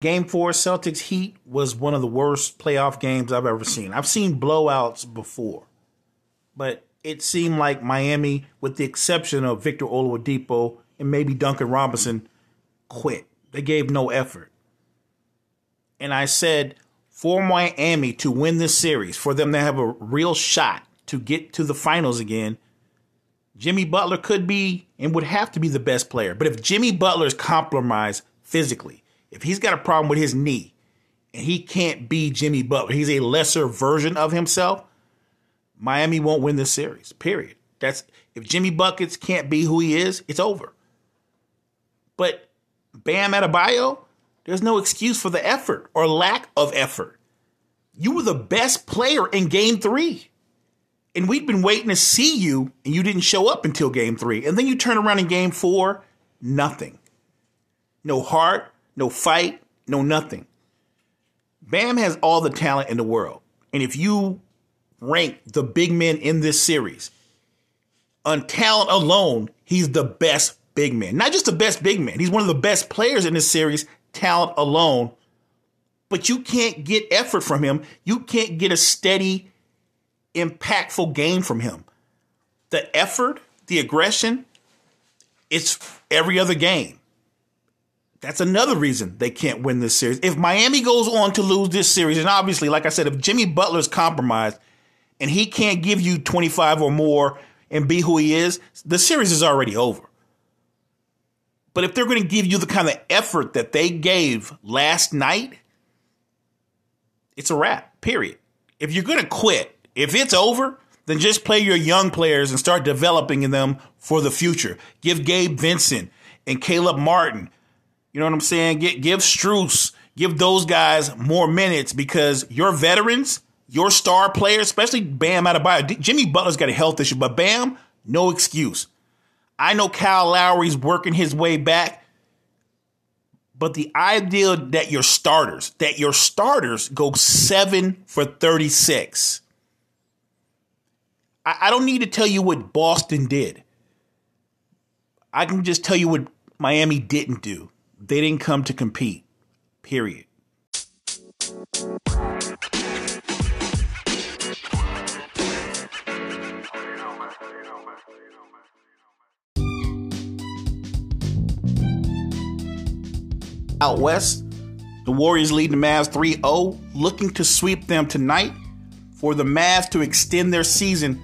Game four, Celtics Heat was one of the worst playoff games I've ever seen. I've seen blowouts before, but it seemed like Miami, with the exception of Victor Oladipo and maybe Duncan Robinson, quit. They gave no effort. And I said, for Miami to win this series, for them to have a real shot to get to the finals again, Jimmy Butler could be and would have to be the best player. But if Jimmy Butler is compromised physically, if he's got a problem with his knee and he can't be Jimmy Butler, he's a lesser version of himself, Miami won't win this series. Period. That's if Jimmy Buckets can't be who he is, it's over. But Bam Adebayo, there's no excuse for the effort or lack of effort. You were the best player in game three. And we'd been waiting to see you, and you didn't show up until game three. And then you turn around in game four, nothing. No heart, no fight, no nothing. Bam has all the talent in the world. And if you rank the big men in this series, on talent alone, he's the best big man. Not just the best big man, he's one of the best players in this series, talent alone. But you can't get effort from him. You can't get a steady, impactful game from him. The effort, the aggression, it's every other game. That's another reason they can't win this series. If Miami goes on to lose this series, and obviously, like I said, if Jimmy Butler's compromised and he can't give you 25 or more and be who he is, the series is already over. But if they're going to give you the kind of effort that they gave last night, it's a wrap, period. If you're going to quit, if it's over, then just play your young players and start developing them for the future. Give Gabe Vincent and Caleb Martin you know what I'm saying? Get, give Strus, give those guys more minutes because your veterans, your star players, especially Bam Adebayo, Jimmy Butler's got a health issue, but Bam, no excuse. I know Kyle Lowry's working his way back, but the idea that your starters, that your starters go seven for 36. I, I don't need to tell you what Boston did. I can just tell you what Miami didn't do. They didn't come to compete. Period. Out west, the Warriors lead the Mavs 3 0, looking to sweep them tonight. For the Mavs to extend their season,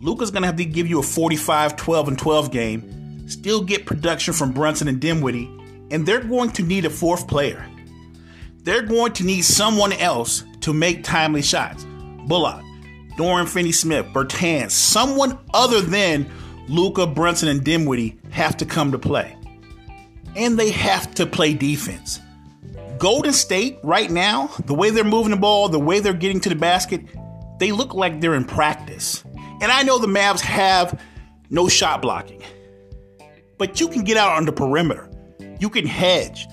Luka's going to have to give you a 45 12 and 12 game, still get production from Brunson and Dinwiddie, and they're going to need a fourth player. They're going to need someone else to make timely shots. Bullock, Dorian Finney Smith, Bertans, someone other than Luka Brunson and Dinwiddie have to come to play. And they have to play defense. Golden State, right now, the way they're moving the ball, the way they're getting to the basket, they look like they're in practice. And I know the Mavs have no shot blocking, but you can get out on the perimeter. You can hedge.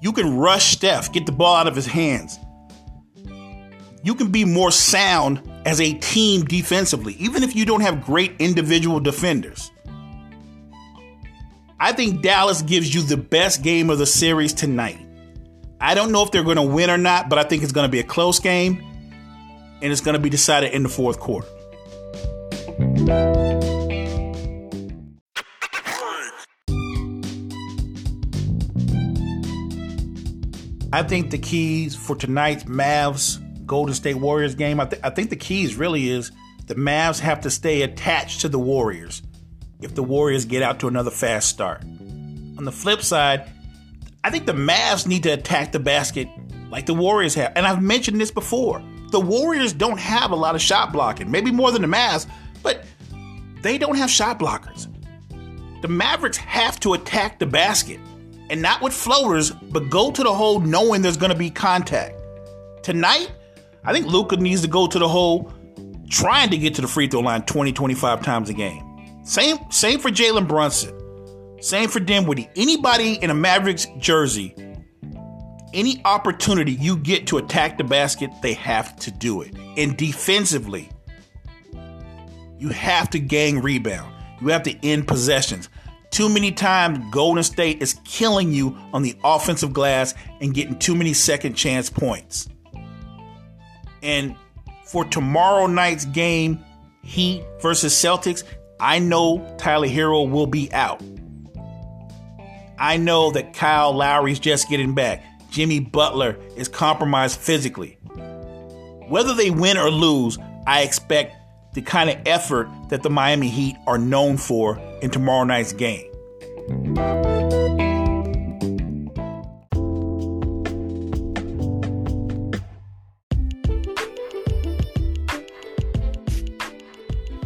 You can rush Steph, get the ball out of his hands. You can be more sound as a team defensively, even if you don't have great individual defenders. I think Dallas gives you the best game of the series tonight. I don't know if they're going to win or not, but I think it's going to be a close game and it's going to be decided in the fourth quarter. I think the keys for tonight's Mavs Golden State Warriors game, I, th- I think the keys really is the Mavs have to stay attached to the Warriors if the Warriors get out to another fast start. On the flip side, I think the Mavs need to attack the basket like the Warriors have. And I've mentioned this before. The Warriors don't have a lot of shot blocking, maybe more than the Mavs, but they don't have shot blockers. The Mavericks have to attack the basket and not with floaters, but go to the hole knowing there's going to be contact. Tonight, I think Luka needs to go to the hole trying to get to the free throw line 20, 25 times a game. Same, same for Jalen Brunson. Same for Dinwiddie. Anybody in a Mavericks jersey, any opportunity you get to attack the basket, they have to do it. And defensively, you have to gang rebound. You have to end possessions. Too many times, Golden State is killing you on the offensive glass and getting too many second chance points. And for tomorrow night's game, Heat versus Celtics, I know Tyler Herro will be out. I know that Kyle Lowry's just getting back. Jimmy Butler is compromised physically. Whether they win or lose, I expect the kind of effort that the Miami Heat are known for in tomorrow night's game.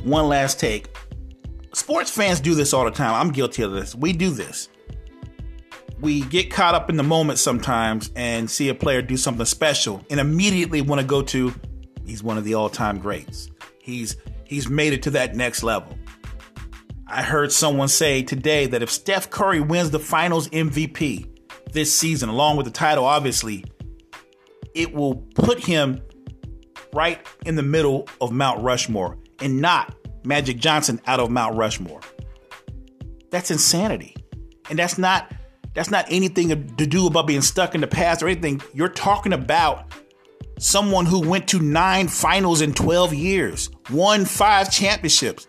One last take. Sports fans do this all the time. I'm guilty of this. We do this. We get caught up in the moment sometimes and see a player do something special and immediately want to go to he's one of the all-time greats. He's he's made it to that next level. I heard someone say today that if Steph Curry wins the finals MVP this season, along with the title, obviously, it will put him right in the middle of Mount Rushmore and not Magic Johnson out of Mount Rushmore. That's insanity. And that's not that's not anything to do about being stuck in the past or anything. You're talking about someone who went to nine finals in 12 years, won five championships,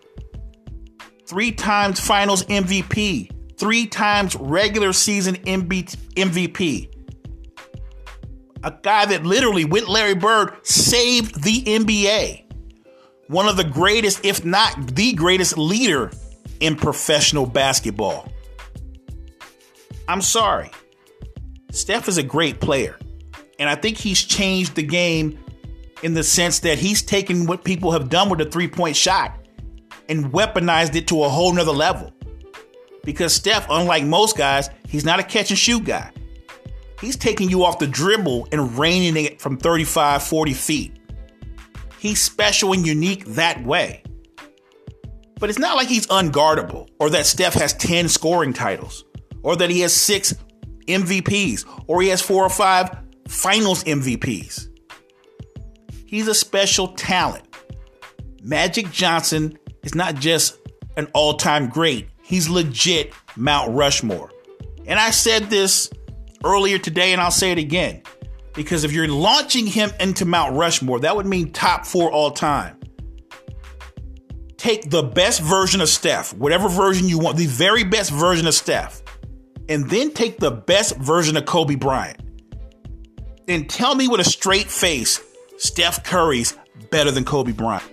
three times finals MVP, three times regular season MVP. A guy that literally, with Larry Bird, saved the NBA. One of the greatest, if not the greatest leader in professional basketball. I'm sorry. Steph is a great player. And I think he's changed the game in the sense that he's taken what people have done with the three point shot and weaponized it to a whole nother level. Because Steph, unlike most guys, he's not a catch and shoot guy. He's taking you off the dribble and raining it from 35, 40 feet. He's special and unique that way. But it's not like he's unguardable or that Steph has 10 scoring titles or that he has six MVPs or he has four or five finals MVPs. He's a special talent. Magic Johnson is not just an all time great, he's legit Mount Rushmore. And I said this earlier today, and I'll say it again. Because if you're launching him into Mount Rushmore, that would mean top four all time. Take the best version of Steph, whatever version you want, the very best version of Steph, and then take the best version of Kobe Bryant. And tell me with a straight face, Steph Curry's better than Kobe Bryant.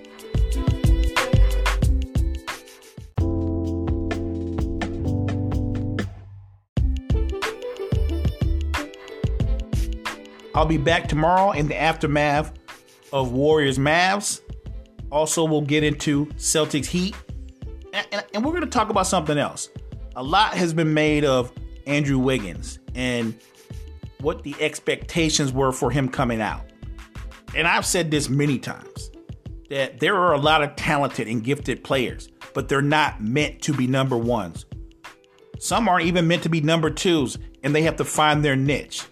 I'll be back tomorrow in the aftermath of Warriors Mavs. Also, we'll get into Celtics Heat. And, and, and we're going to talk about something else. A lot has been made of Andrew Wiggins and what the expectations were for him coming out. And I've said this many times that there are a lot of talented and gifted players, but they're not meant to be number ones. Some aren't even meant to be number twos, and they have to find their niche.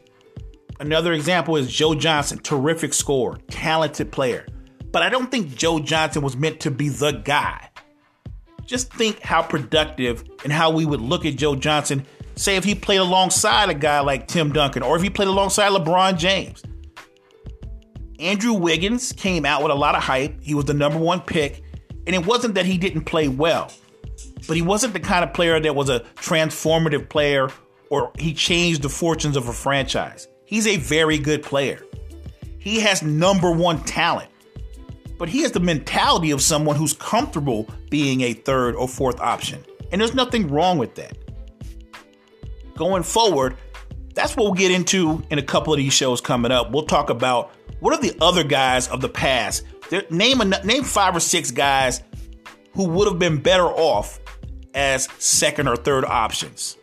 Another example is Joe Johnson, terrific scorer, talented player. But I don't think Joe Johnson was meant to be the guy. Just think how productive and how we would look at Joe Johnson, say if he played alongside a guy like Tim Duncan or if he played alongside LeBron James. Andrew Wiggins came out with a lot of hype. He was the number one pick, and it wasn't that he didn't play well, but he wasn't the kind of player that was a transformative player or he changed the fortunes of a franchise. He's a very good player. He has number one talent, but he has the mentality of someone who's comfortable being a third or fourth option. And there's nothing wrong with that. Going forward, that's what we'll get into in a couple of these shows coming up. We'll talk about what are the other guys of the past. name a, name five or six guys who would have been better off as second or third options.